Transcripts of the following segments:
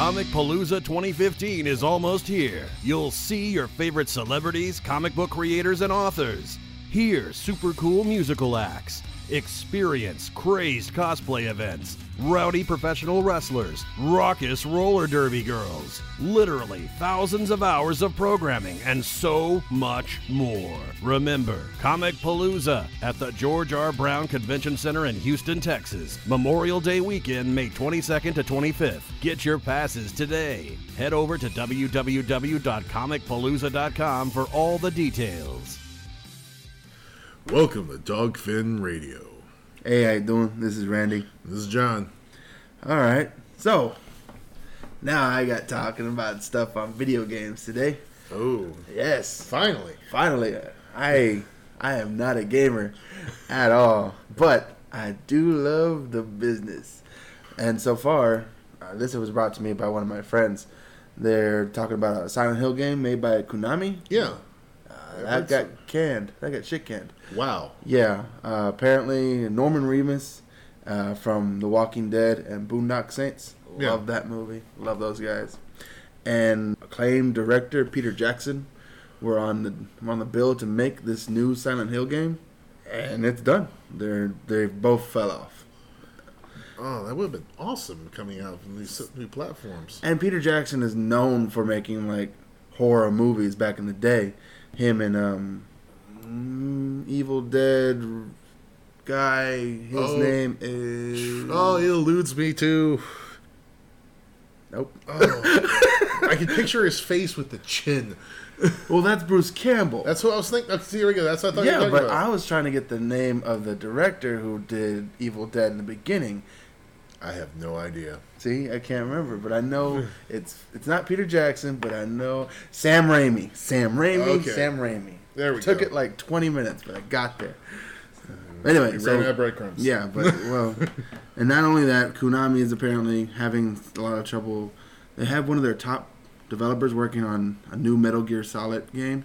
Comic Palooza 2015 is almost here. You'll see your favorite celebrities, comic book creators, and authors. Hear super cool musical acts. Experience crazed cosplay events, rowdy professional wrestlers, raucous roller derby girls, literally thousands of hours of programming, and so much more. Remember, Comic Palooza at the George R. Brown Convention Center in Houston, Texas. Memorial Day weekend, May 22nd to 25th. Get your passes today. Head over to www.comicpalooza.com for all the details. Welcome to Dogfin Radio. Hey, how you doing? This is Randy. This is John. All right, so now I got talking about stuff on video games today. Oh, Yes, finally. finally, I I am not a gamer at all, but I do love the business. And so far, uh, this was brought to me by one of my friends. They're talking about a Silent Hill game made by Konami. Yeah. I that got canned. That got shit canned. Wow. Yeah, uh, apparently Norman Reedus uh, from The Walking Dead and Boondock Saints. Yeah. Love that movie. Love those guys. And acclaimed director Peter Jackson were on the were on the bill to make this new Silent Hill game, and it's done. They're they both fell off. Oh, that would have been awesome coming out from these new platforms. And Peter Jackson is known for making like horror movies back in the day. Him and um, mm, Evil Dead guy. His Oh. name is Oh, it eludes me too. Nope. Oh, I can picture his face with the chin. Well, that's Bruce Campbell. That's what I was thinking. That's here we go. That's what I thought you yeah, but talking I was trying to get the name of the director who did Evil Dead in the beginning. I have no idea. See, I can't remember, but I know it's it's not Peter Jackson, but I know Sam Raimi. Sam Raimi. Okay. Sam Raimi. There we Took go. it like 20 minutes, but I got there. Anyway, You so ran out of breadcrumbs. Yeah, but well, and not only that, Konami is apparently having a lot of trouble. They have one of their top developers working on a new Metal Gear Solid game,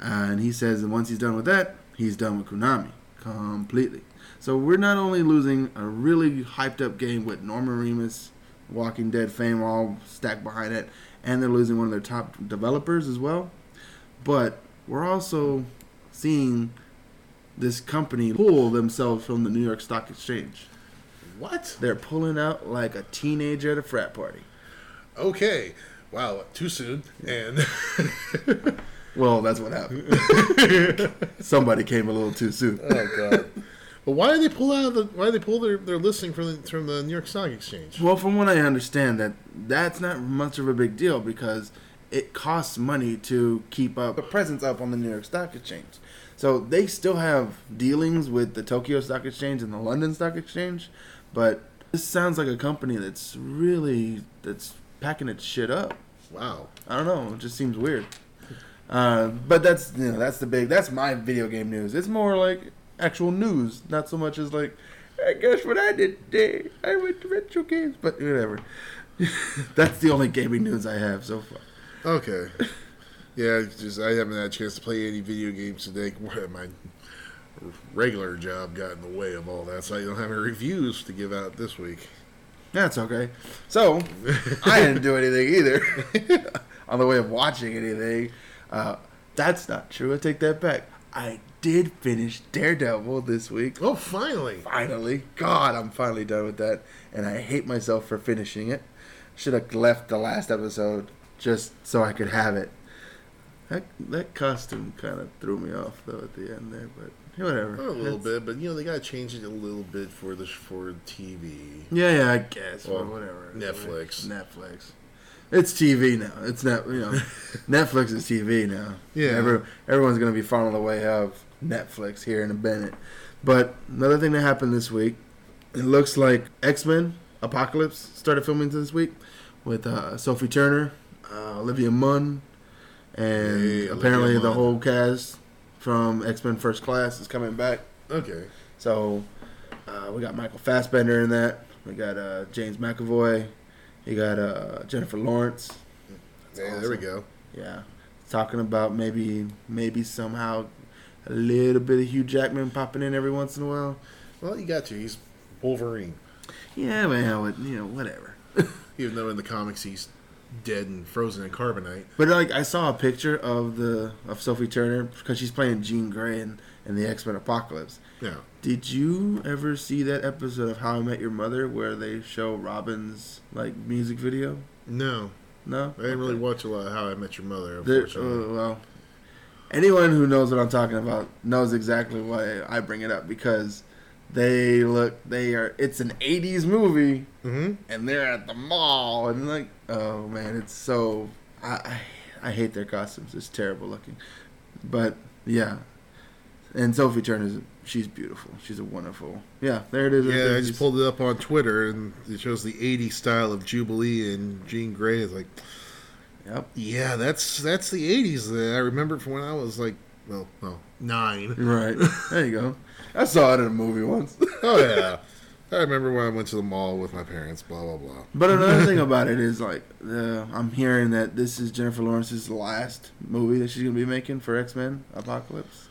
uh, and he says that once he's done with that, he's done with Konami completely. So we're not only losing a really hyped up game with Norman Reedus, Walking Dead fame all stacked behind it, and they're losing one of their top developers as well, but we're also seeing this company pull themselves from the New York Stock Exchange. What? They're pulling out like a teenager at a frat party. Okay. Wow. Too soon. And Well, that's what happened. Somebody came a little too soon. oh god. But why do they pull out of the? Why did they pull their, their listing from the from the New York Stock Exchange? Well, from what I understand, that that's not much of a big deal because it costs money to keep up the presence up on the New York Stock Exchange. So they still have dealings with the Tokyo Stock Exchange and the London Stock Exchange, but this sounds like a company that's really that's packing its shit up. Wow. I don't know. It just seems weird. Uh, but that's you know that's the big that's my video game news. It's more like actual news, not so much as like, hey, guess what I did today? I went to retro games, but whatever. that's the only gaming news I have so far. Okay. Yeah, just I haven't had a chance to play any video games today. My regular job got in the way of all that, so I don't have any reviews to give out this week. That's okay. So I didn't do anything either on the way of watching anything. Uh, that's not true. I take that back. I did finish Daredevil this week. Oh, finally! Finally, God, I'm finally done with that, and I hate myself for finishing it. Should have left the last episode just so I could have it. That that costume kind of threw me off though at the end there, but whatever. A little bit, but you know they gotta change it a little bit for the for TV. Yeah, yeah, I guess. Well, whatever. Netflix. Netflix. It's TV now. It's not. You know, Netflix is TV now. Yeah. Every, everyone's gonna be following the way of Netflix here in a minute. But another thing that happened this week, it looks like X Men Apocalypse started filming this week with uh, Sophie Turner, uh, Olivia Munn, and Hey, Olivia apparently the Munn. whole cast from X Men First Class is coming back. Okay. So uh, we got Michael Fassbender in that. We got uh, James McAvoy. You got uh, Jennifer Lawrence. Yeah, there we go. Yeah, talking about maybe maybe somehow a little bit of Hugh Jackman popping in every once in a while. Well, you got to. He's Wolverine. Yeah, man, I you know, whatever. Even though in the comics he's dead and frozen in carbonite. But like I saw a picture of the of Sophie Turner because she's playing Jean Grey in, in the X Men Apocalypse. Yeah. Did you ever see that episode of How I Met Your Mother where they show Robin's like music video? No, No, I didn't really watch a lot of How I Met Your Mother. There- Unfortunately. uh, well, anyone who knows what I'm talking about knows exactly why I bring it up because they look they are it's an 80s movie mm-hmm. and they're at the mall and like oh man it's so I, I hate their costumes it's terrible looking but yeah and Sophie Turner's she's beautiful she's a wonderful yeah there it is Yeah, I just pulled it up on Twitter and it shows the '80s style of Jubilee and Jean Grey is like, yep yeah, that's that's the '80s. That I remember from when I was like, well, well, nine. right there you go I saw it in a movie once Oh yeah, I remember when I went to the mall with my parents. Blah blah blah. But another thing about it is like uh, I'm hearing that this is Jennifer Lawrence's last movie that she's gonna be making for X Men Apocalypse.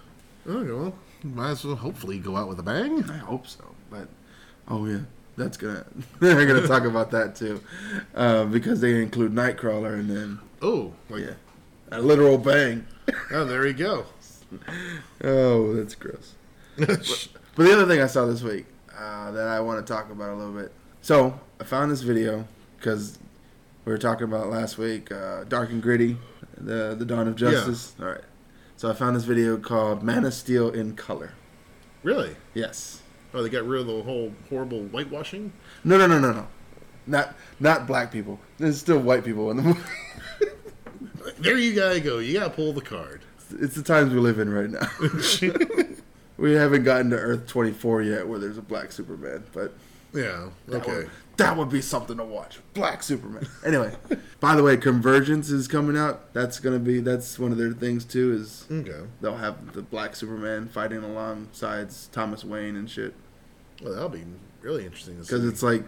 Okay, well, might as well hopefully go out with a bang. I hope so, but oh yeah, that's gonna they're gonna talk about that too, uh, because they include Nightcrawler and then Oh, like, yeah, a literal bang. oh, there you go. Oh, that's gross. But the other thing I saw this week uh, that I want to talk about a little bit. So I found this video because we were talking about last week, uh, Dark and Gritty, the the Dawn of Justice. All right. So I found this video called Man of Steel in color. really? Yes. Oh, they got rid of the whole horrible whitewashing. No, no, no, no, no. Not not black people. There's still white people in the movie. There you gotta go. You gotta pull the card. it's the times we live in right now. we haven't gotten to Earth 24 yet, where there's a black Superman, but Yeah. That Okay. would, that would be something to watch. Black Superman. Anyway, by the way, Convergence is coming out. That's gonna be that's one of their things too. Is Okay. they'll have the Black Superman fighting alongside Thomas Wayne and shit. Well, that'll be really interesting to see. Because it's like,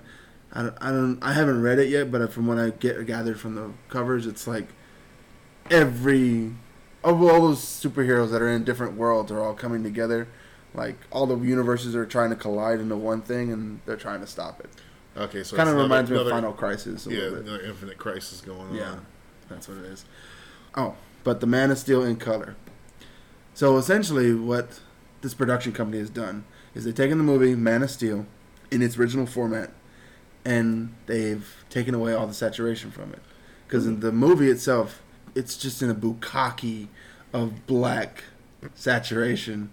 I don't, I don't, I haven't read it yet, but from what I get gathered from the covers, it's like every of all those superheroes that are in different worlds are all coming together. Like all the universes are trying to collide into one thing, and they're trying to stop it. okay. So it's kind of reminds me another- of Final Crisis a Yeah, little bit. another Infinite Crisis going on. Yeah, that's what it is. Oh, but the Man of Steel in color. So essentially, what this production company has done is they've taken the movie Man of Steel in its original format, and they've taken away all the saturation from it. Because in hmm. the movie itself, it's just in a bukkake of black saturation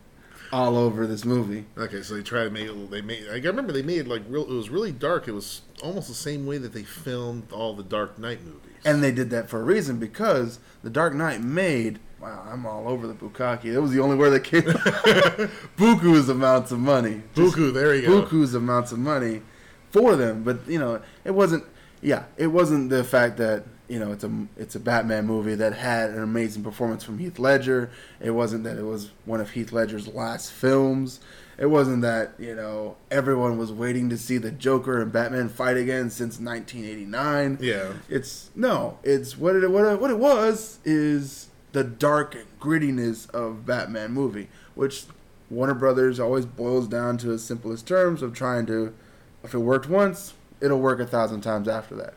all over this movie. Okay, so they try to make it. They made. I remember they made like real. It was really dark. It was almost the same way that they filmed all the Dark Knight movies. And they did that for a reason because The Dark Knight made. Wow, I'm all over the bukkake. That was the only word that came. Buku's amounts of money. Just Buku, there you go. Buku's amounts of money for them, but you know, it wasn't. Yeah, it wasn't the fact that you know it's a it's a Batman movie that had an amazing performance from Heath Ledger. It wasn't that it was one of Heath Ledger's last films. It wasn't that you know everyone was waiting to see the Joker and Batman fight again since 1989. Yeah. It's no, it's what it what it, what it was is the dark grittiness of Batman movie, which Warner Brothers always boils down to its simplest terms of trying to, if it worked once, it'll work a thousand times after that.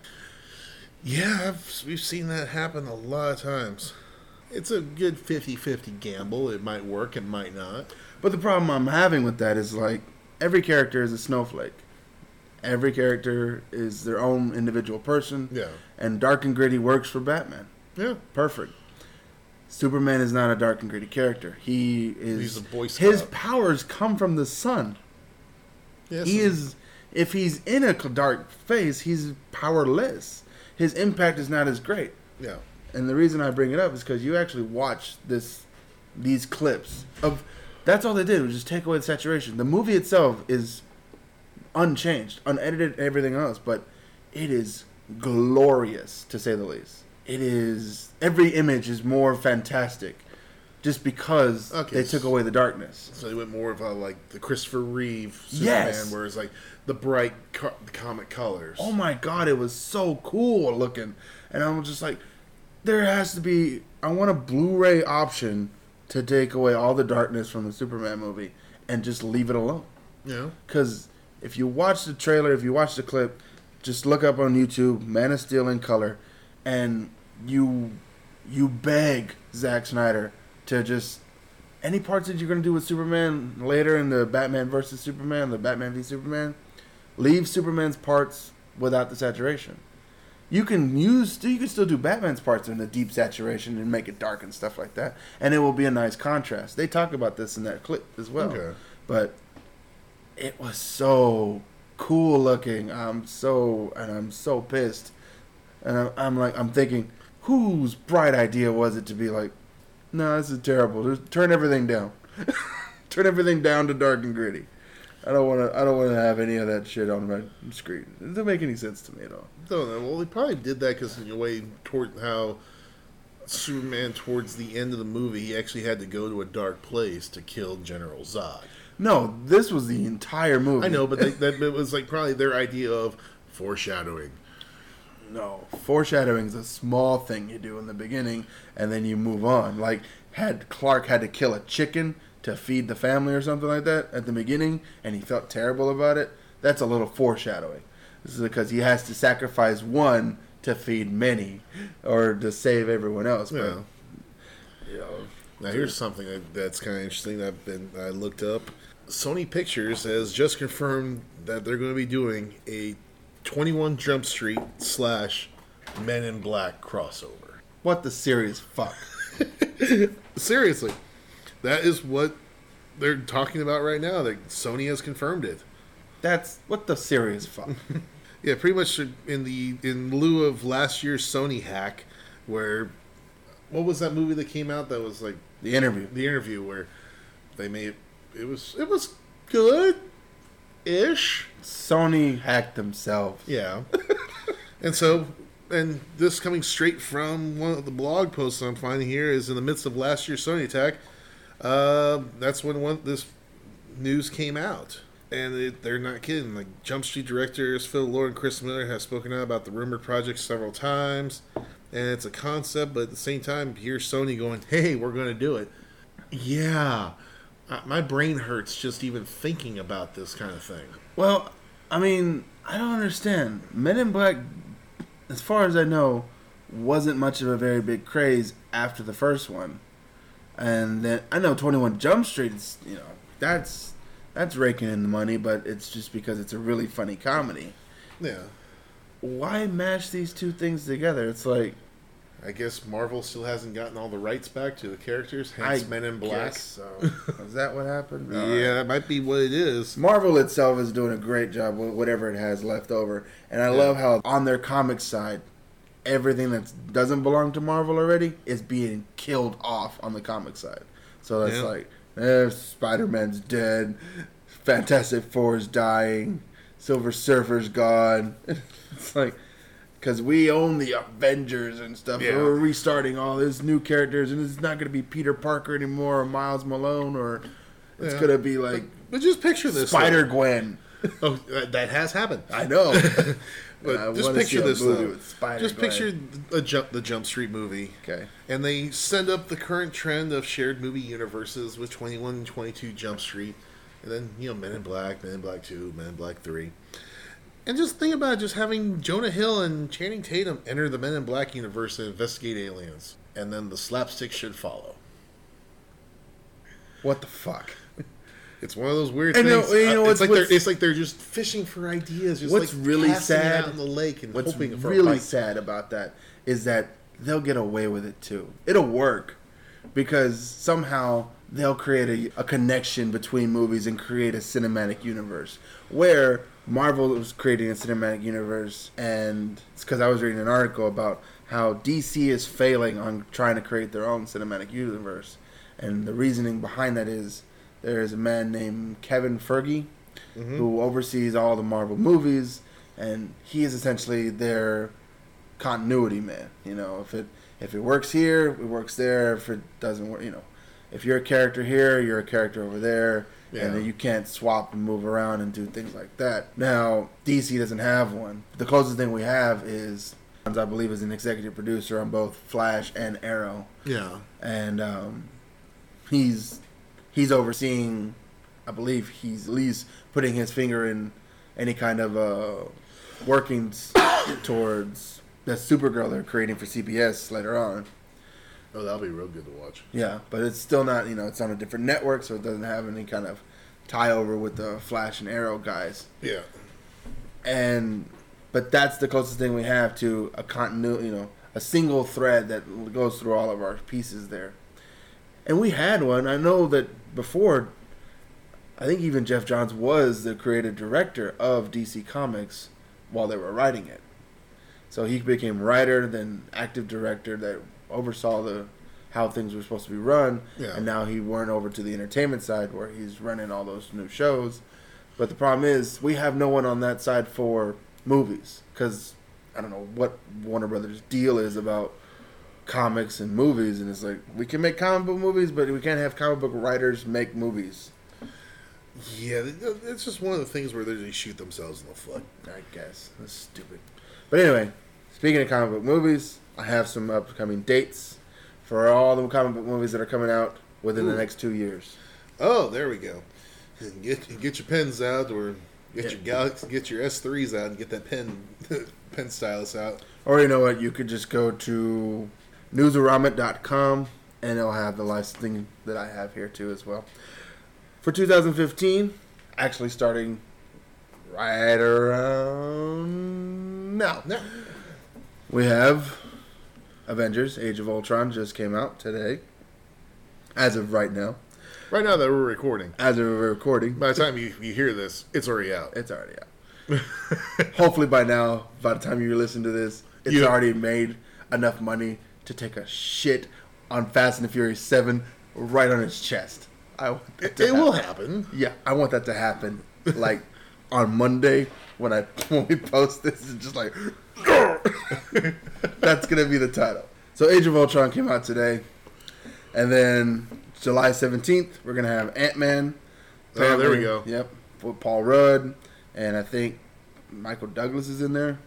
Yeah, I've, we've seen that happen a lot of times. It's a good 50-50 gamble. It might work, it might not. But the problem I'm having with that is like every character is a snowflake. Every character is their own individual person, Yeah. and dark and gritty works for Batman. Yeah. Perfect. Superman is not a dark and gritty character. He is. He's a Boy His powers come from the sun. Yes. He is. If he's in a dark phase, he's powerless. His impact is not as great. Yeah. And the reason I bring it up is because you actually watch this, these clips of. That's all they did was just take away the saturation. The movie itself is unchanged, unedited, everything else, but it is glorious to say the least. It is every image is more fantastic, just because Okay, they took away the darkness. So they went more of a, like the Christopher Reeve Superman, Yes. where it's like the bright co- comic colors. Oh my god, it was so cool looking, and I'm just like, there has to be. I want a Blu-ray option to take away all the darkness from the Superman movie and just leave it alone. Know? Because if you watch the trailer, if you watch the clip, just look up on YouTube Man of Steel in color, and you you beg Zack Snyder to just any parts that you're gonna do with Superman later in the Batman versus Superman, the Batman v Superman, leave Superman's parts without the saturation. You can use you can still do Batman's parts in the deep saturation and make it dark and stuff like that, and it will be a nice contrast. They talk about this in that clip as well, Okay. but it was so cool looking. I'm so and I'm so pissed, and I'm, I'm like I'm thinking, whose bright idea was it to be like, no, this is terrible. Just turn everything down, turn everything down to dark and gritty. I don't want to. I don't want to have any of that shit on my screen. It doesn't make any sense to me at all. Don't know. Well, they probably did that because in a way toward how Superman towards the end of the movie, he actually had to go to a dark place to kill General Zod. No, this was the entire movie. I know, but they, that it was like probably their idea of foreshadowing. No, foreshadowing is a small thing you do in the beginning, and then you move on. Like, had Clark had to kill a chicken to feed the family or something like that at the beginning, and he felt terrible about it. That's a little foreshadowing. This is because he has to sacrifice one to feed many, or to save everyone else. But, Yeah. you know, Now here's something that's kind of interesting I've been I looked up. Sony Pictures has just confirmed that they're going to be doing a 21 Jump Street slash Men in Black crossover. what the serious fuck? Seriously, that is what they're talking about right now. That Sony has confirmed it. That's what the serious fuck. Yeah, pretty much in the in lieu of last year's Sony hack, where what was that movie that came out that was like the interview. the interview where they made it was it was good ish? Sony hacked themselves. yeah. And so and this coming straight from one of the blog posts i'm finding here is in the midst of last year's sony attack uh, that's when one this news came out. And it, they're not kidding. Like jump street directors phil lord and chris miller have spoken out about the rumored project several times. And it's a concept but at the same time here's sony going hey we're going to do it. Yeah my brain hurts just even thinking about this kind of thing Well, I mean, I don't understand. Men in Black, as far as I know, wasn't much of a very big craze after the first one. And then I know Twenty One Jump Street is, you know, that's that's raking in the money, but it's just because it's a really funny comedy. yeah Why mash these two things together? It's like I guess Marvel still hasn't gotten all the rights back to the characters, hence I Men in Black. So is that what happened? Yeah, that might be what it is. Marvel itself is doing a great job with whatever it has left over, and I love how on their comic side, everything that doesn't belong to Marvel already is being killed off on the comic side. So that's Yeah. like, eh, Spider Man's dead, Fantastic Four is dying, Silver Surfer's gone. it's like. Because we own the Avengers and stuff. Yeah. We're restarting all these new characters, and it's not going to be Peter Parker anymore, or Miles Malone, or it's Yeah. going to be like But just picture this. Spider. Gwen. Oh, that has happened. I know. But I just picture this movie though. with Spider Just Gwen. picture a jump, the Jump Street movie. Okay. And they send up the current trend of shared movie universes with 21 and 22 Jump Street. And then, you know, Men in Black, Men in Black 2, Men in Black 3. And just think about just having Jonah Hill and Channing Tatum enter the Men in Black universe and investigate aliens. And then the slapstick should follow. What the fuck? It's one of those weird And things. you know- you know Uh, it's like they're it's like they're just fishing for ideas. Just What's like really sad- in the lake and What's hoping for a really sad about that is that they'll get away with it too. It'll work because somehow they'll create a, a connection between movies and create a cinematic universe where Marvel was creating a cinematic universe and it's because I was reading an article about how DC is failing on trying to create their own cinematic universe and the reasoning behind that is there is a man named Kevin Feige mm-hmm. who oversees all the Marvel movies, and he is essentially their continuity man. You know, if it if it works here, it works there. If it doesn't work, you know, if you're a character here, you're a character over there, Yeah. and then you can't swap and move around and do things like that. Now, DC doesn't have one. The closest thing we have is, I believe, is an executive producer on both Flash and Arrow Yeah. and um, he's he's overseeing. I believe he's at least putting his finger in any kind of uh, working s- towards that Supergirl they're creating for CBS later on. Oh, that'll be real good to watch. Yeah, but it's still not. You know, it's on a different network, so it doesn't have any kind of tie over with the Flash and Arrow guys. Yeah. and but that's the closest thing we have to a continuity, you know, a single thread that goes through all of our pieces there. And we had one. I know that before. I think even Geoff Johns was the creative director of DC Comics while they were writing it. So he became writer, then active director that oversaw the how things were supposed to be run. Yeah. And now he went over to the entertainment side where he's running all those new shows. But the problem is we have no one on that side for movies because I don't know what Warner Brothers deal is about comics and movies, and it's like we can make comic book movies, but we can't have comic book writers make movies. Yeah, it's just one of the things where they just shoot themselves in the foot. I guess that's stupid. But anyway, speaking of comic book movies, I have some upcoming dates for all the comic book movies that are coming out within the next two years. Oh, there we go. Get get your pens out, or get Yeah. your Galaxy, get your S threes out, and get that pen pen stylus out. Or you know what? You could just go to newsarama.com and it'll have the licensing that I have here too as well. For 2015, actually starting right around now, No, we have Avengers: Age of Ultron just came out today. As of right now, right now that we're recording. as of recording, By the time you, you hear this, it's already out. it's already out. Hopefully by now, by the time you listen to this, it's You- already made enough money to take a shit on Fast and the Furious Seven right on its chest. I It, it will happen. happen. Yeah, I want that to happen. Like on Monday when I when we post this, it's just like that's gonna be the title. So Age of Ultron came out today, and then July seventeenth we're gonna have Ant Man. Oh, there we go. Yep, with Paul Rudd, and I think Michael Douglas is in there.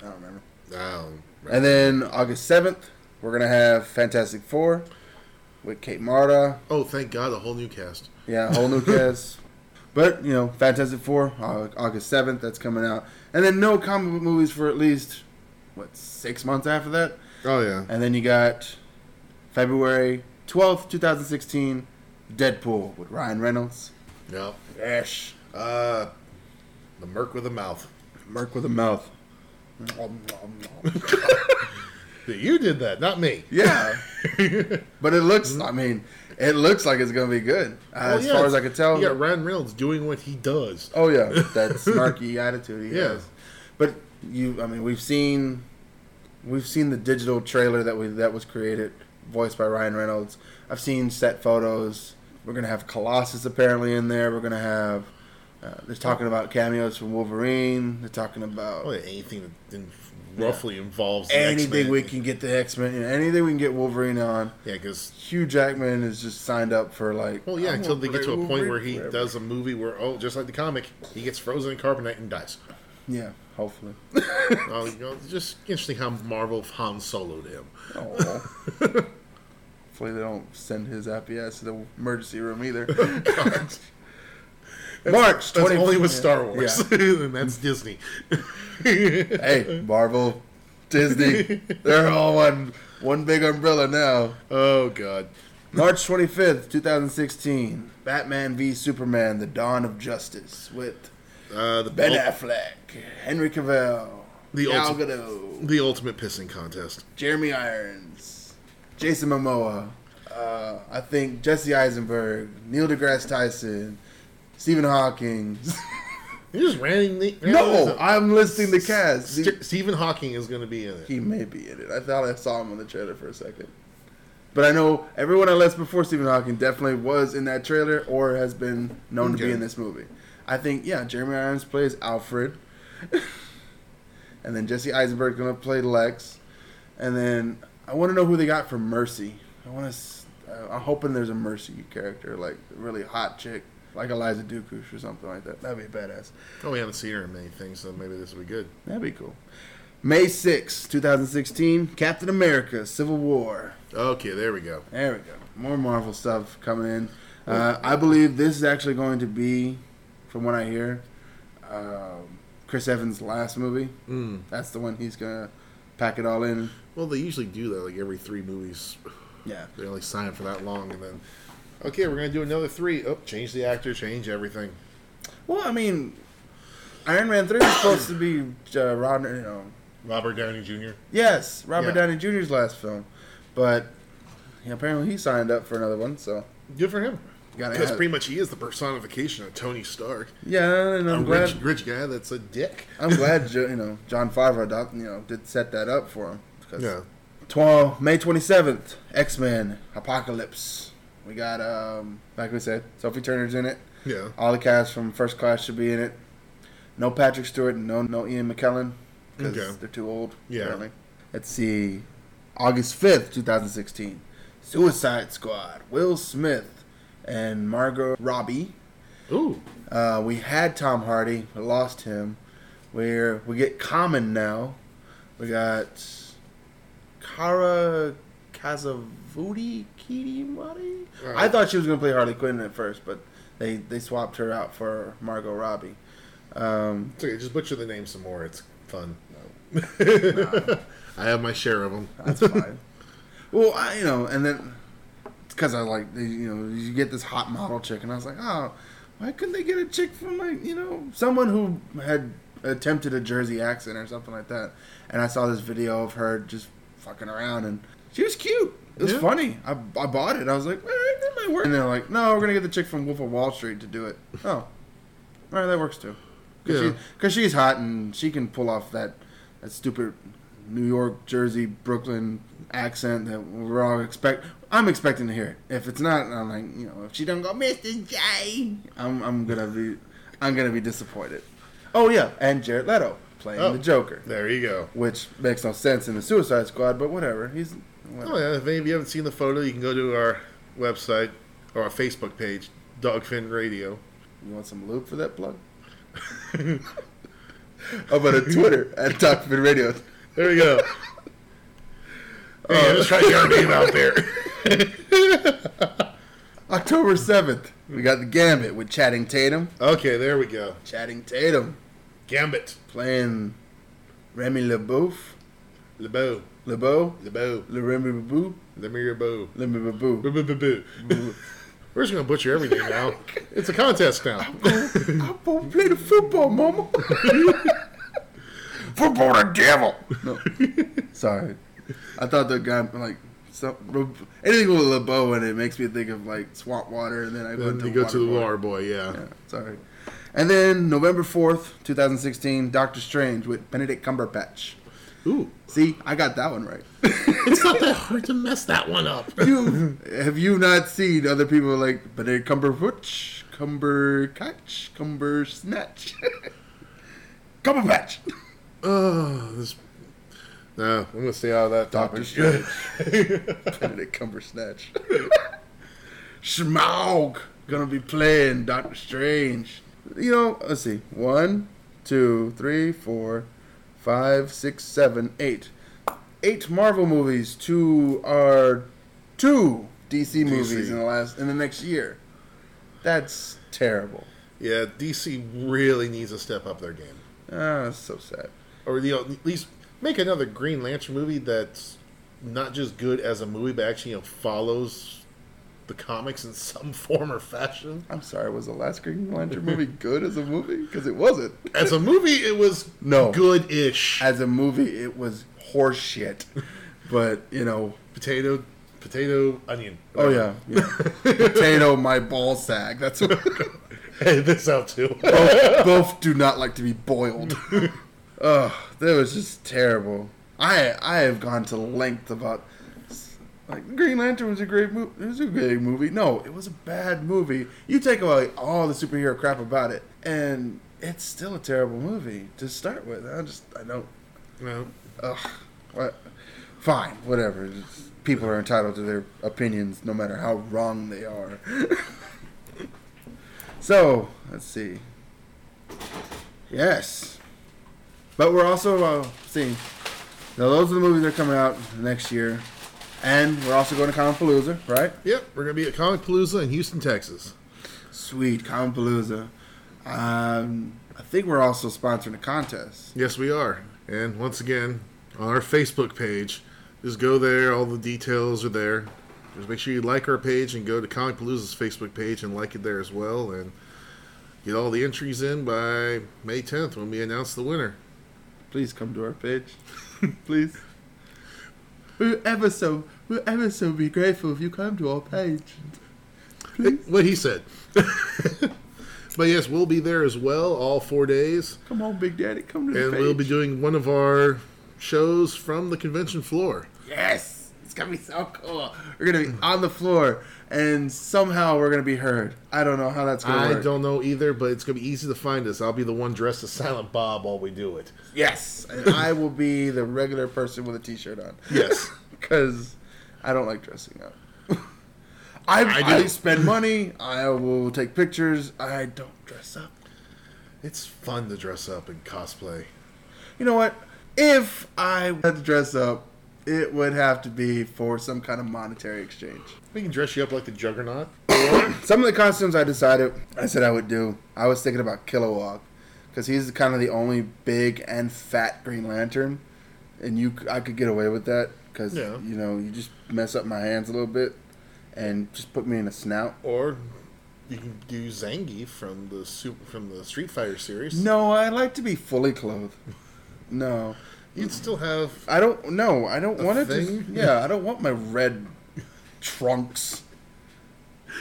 I don't remember. Um, And then August seventh we're gonna have Fantastic Four with Kate Mara. oh, thank God, a whole new cast. Yeah, a whole new cast. But you know, Fantastic Four, August seventh, that's coming out, and then no comic book movies for at least what six months after that, Oh yeah. and then you got February twelfth, two thousand sixteen, Deadpool with Ryan Reynolds. No. Ash, Uh, the Merc with a mouth. Merc with a mouth. You did that, not me. Yeah, but it looks. I mean, it looks like it's gonna be good uh, Well, as yeah, far as I can tell. Yeah, Ryan Reynolds doing what he does. Oh yeah, that snarky attitude he Yeah. has. But you, I mean, we've seen, we've seen the digital trailer that we that was created, voiced by Ryan Reynolds. I've seen set photos. We're gonna have Colossus apparently in there. We're gonna have. Uh, they're talking about cameos from Wolverine. They're talking about yeah, anything that in, roughly involves the anything X-Men. we can get the X Men. You know, anything we can get Wolverine on. Yeah, because Hugh Jackman is just signed up for like. well, yeah, until they get to a Wolverine point where he forever. does a movie where oh, just like the comic, he gets frozen in carbonite and dies. Yeah, hopefully. Oh, you know, just interesting how Marvel Han soloed him. Oh. Hopefully they don't send his happy ass to the emergency room either. March That's 20 only with. Star Wars, Yeah. and that's Disney. Hey, Marvel, Disney, they're all one one big umbrella now. Oh God. March 25th, 2016. Batman v Superman: The Dawn of Justice with Uh, the Ben ul- Affleck, Henry Cavill, The Gal ulti- Gadot, the ultimate pissing contest. Jeremy Irons, Jason Momoa, uh, I think Jesse Eisenberg, Neil deGrasse Tyson, Stephen Hawking. You're just the. no, I'm listing the cast. St- Stephen Hawking is going to be in it. He may be in it. I thought I saw him on the trailer for a second. But I know everyone I list before Stephen Hawking definitely was in that trailer or has been known to be in this movie. I think, yeah, Jeremy Irons plays Alfred. and then Jesse Eisenberg going to play Lex. And then I want to know who they got for Mercy. I want to. I'm hoping there's a Mercy character, like a really hot chick, like Eliza Dukush or something like that. That'd be badass. Oh, we haven't seen her in many things, so maybe this will be good. That'd be cool. May 6, 2016, Captain America, Civil War. Okay, there we go. There we go. More Marvel stuff coming in. Uh, I believe this is actually going to be, from what I hear, um, Chris Evans' last movie. Mm. That's the one he's gonna pack it all in. Well, they usually do that like every three movies. Yeah. They only sign for that long, and then okay, we're gonna do another three. Oh, change the actor, change everything. Well, I mean, Iron Man three is supposed to be uh, Rod, you know, Robert Downey Jr. yes, Robert Yeah. Downey Jr.'s last film, but yeah, apparently he signed up for another one. So Good for him. Because pretty much he is the personification of Tony Stark. yeah, and A I'm rich, glad. rich guy that's a dick. I'm glad you know Jon Favreau, you know, did set that up for him. Yeah. 12, May 27th, X Men Apocalypse. We got, um, like we said, Sophie Turner's in it. Yeah. All the cast from First Class should be in it. No Patrick Stewart and no, no Ian McKellen because Okay. they're too old. Yeah. Apparently. Let's see. August 5th, 2016. Suicide Squad. Will Smith and Margot Robbie. Ooh. Uh, we had Tom Hardy, we lost him. Where we get Common now. We got Kara Kazavudi Kirimati. Alright. I thought she was going to play Harley Quinn at first, but they they swapped her out for Margot Robbie. Um, It's okay. Just butcher the name some more. It's fun. I have my share of them. that's fine. well, I, you know, and then because I like you know you get this hot model chick, and I was like, oh, why couldn't they get a chick from like you know someone who had attempted a Jersey accent or something like that? And I saw this video of her just fucking around, and she was cute. It was Yeah. funny. I, I bought it. I was like, eh, that might work. And they're like, no, we're gonna get the chick from Wolf of Wall Street to do it. Oh, all right, that works too. Because Yeah. she's hot and she can pull off that that stupid New York, Jersey, Brooklyn accent that we're all expect. I'm expecting to hear it. If it's not, I'm like, you know, if she don't go, Mr. J, I'm I'm gonna be, I'm gonna be disappointed. Oh yeah, and Jared Leto playing Oh. the Joker, There you go. which makes no sense in the Suicide Squad, but whatever. He's Oh yeah. If any of you haven't seen the photo, you can go to our website or our Facebook page, Dogfin Radio. You want some loop for that plug? How about a Twitter at Talkfin Radio? There we go. Hey, let's try to get our name out there. October seventh, we got the Gambit with Channing Tatum. Okay, there we go. Channing Tatum Gambit. playing Remy LeBouf. LeBeau. LeBeau? LeBeau. Le Remy LeBeau? LeMirebeau. Remy LeBeau. We're just gonna butcher everything now. It's a contest now. I'm gonna play the football, mama. football the devil. No. Sorry. I thought the guy, like, some, anything with LeBeau in it makes me think of, like, swamp water, and then I Then went to you go to the water boy, yeah. Yeah, sorry. And then November 4th, 2016, Doctor Strange with Benedict Cumberbatch. Ooh. See, I got that one right. It's not that hard to mess that one up. you have you not seen other people like Benedict Cumberbatch, Cumbercatch, Cumbersnatch, Cumberbatch, Oh, this. No, I'm gonna stay out of that Doctor topic. Strange, Benedict Cumbersnatch, Smaug gonna be playing Doctor Strange. You know, let's see, one, two, three, four, five, six, seven, eight, eight Marvel movies. Two are two DC movies in the last in the next year. That's terrible. Yeah, DC really needs to step up their game, Ah, that's so sad. or you know, at least make another Green Lantern movie that's not just good as a movie, but actually you know follows the comics in some form or fashion. I'm sorry. Was the last Green Lantern movie good as a movie? Because it wasn't. As a movie, it was No. good-ish. As a movie, it was horseshit. But you know, Potato, potato, onion. oh yeah, yeah. potato my ball sack. That's what. hey, this out too. both, both do not like to be boiled. Ugh, that was just terrible. I I have gone to length about like Green Lantern was a great movie. It was a great movie. No, it was a bad movie. You take away all the superhero crap about it, and it's still a terrible movie to start with. I just I don't. No. Ugh, what? Fine, whatever. It's- people are entitled to their opinions, no matter how wrong they are. so let's see. Yes, but we're also uh, seeing. Now those are the movies that are coming out next year, and we're also going to Comic Palooza, right? Yep, we're gonna be at Comic Palooza in Houston, Texas. Sweet Comic Palooza. Um, I think we're also sponsoring a contest. Yes, we are. And once again, on our Facebook page, just go there. All the details are there. Just make sure you like our page and go to Comic Palooza's Facebook page and like it there as well. And get all the entries in by May 10th when we announce the winner. Please come to our page. Please. We're ever so, we're ever so be grateful if you come to our page. What he said. but yes, we'll be there as well all four days. Come on, Big Daddy, come to the page. And we'll be doing one of our shows from the convention floor. Gonna be so cool. We're gonna be on the floor, and somehow we're gonna be heard. I don't know how that's gonna I work. I don't know either, but it's going to be easy to find us. I'll be the one dressed as Silent Bob while we do it. Yes, and I will be the regular person with a T-shirt on. Yes. because I don't like dressing up. I, I I, spend money. I will take pictures. I don't dress up. It's fun to dress up and cosplay. You know what? If I had to dress up, it would have to be for some kind of monetary exchange. We can dress you up like the Juggernaut. Some of the costumes I decided I said I would do. I was thinking about Kilowog because he's kind of the only big and fat Green Lantern, and you I could get away with that because Yeah. you know you just mess up my hands a little bit and just put me in a snout. Or you can do Zangief from the soup from the Street Fighter series. No, I like to be fully clothed. No, You'd still have I don't. know. I don't want it. To, yeah, I don't want my red trunks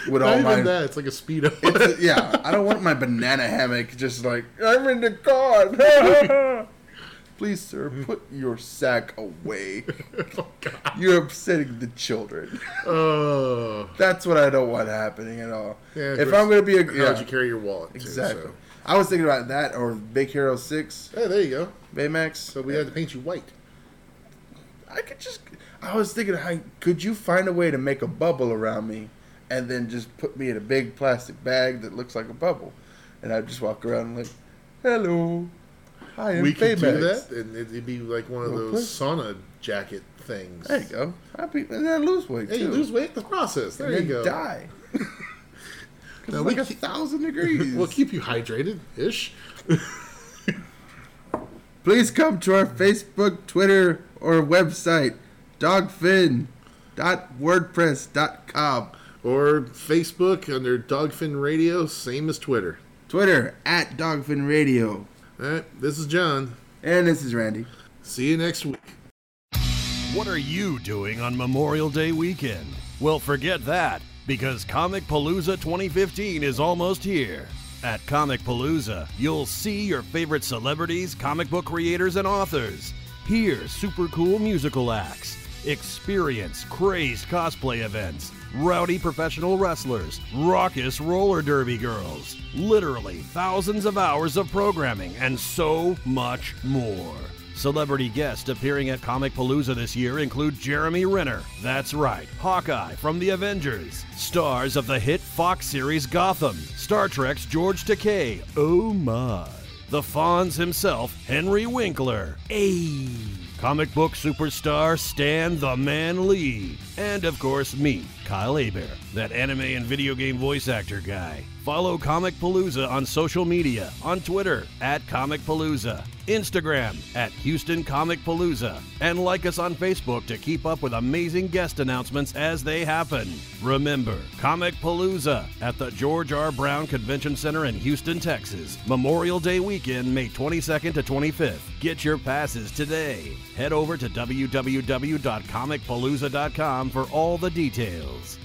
with not all even my. that. It's like a speedo. It's, yeah, I don't want my banana hammock just like I'm in the car. Please, sir, put your sack away. oh God. You're upsetting the children. Oh. That's what I don't want happening at all. Yeah, if. I'm gonna be a How yeah, would you carry your wallet? too, exactly. so. I was thinking about that or Big Hero Six Hey, there you go. Baymax. So we had to paint you white. I could just. I was thinking, how could you find a way to make a bubble around me, and then just put me in a big plastic bag that looks like a bubble, and I'd just walk around like, "Hello, hi, I'm we could do that, and it'd be like one of those sauna jacket things. There you go. I'd be, and then lose weight Hey, too. you lose weight in the process. There and you go. Die. No, it's we like a keep- thousand degrees. We'll keep you hydrated ish. Please come to our Facebook, Twitter, or website, dogfin.wordpress.com. Or Facebook under Dogfin Radio, same as Twitter. Twitter at Dogfin Radio. All right, this is John. And this is Randy. See you next week. What are you doing on Memorial Day weekend? Well, forget that, because Comic Palooza 2015 is almost here. At Comic Palooza, you'll see your favorite celebrities, comic book creators, and authors. Hear super cool musical acts. Experience crazed cosplay events, rowdy professional wrestlers, raucous roller derby girls, literally thousands of hours of programming, and so much more. Celebrity guests appearing at Comic Palooza this year include Jeremy Renner, that's right, Hawkeye from the Avengers, stars of the hit Fox series Gotham, Star Trek's George Takei, oh my, the Fonz himself, Henry Winkler, ayy, comic book superstar Stan the Man Lee, and of course me, Kyle Hebert, that anime and video game voice actor guy. Follow Comic Palooza on social media on Twitter at Comic Palooza, Instagram at Houston Comic Palooza, and like us on Facebook to keep up with amazing guest announcements as they happen. Remember, Comic Palooza at the George R. Brown Convention Center in Houston, Texas, Memorial Day weekend, May 22nd to 25th. Get your passes today. Head over to www.comicpalooza.com for all the details.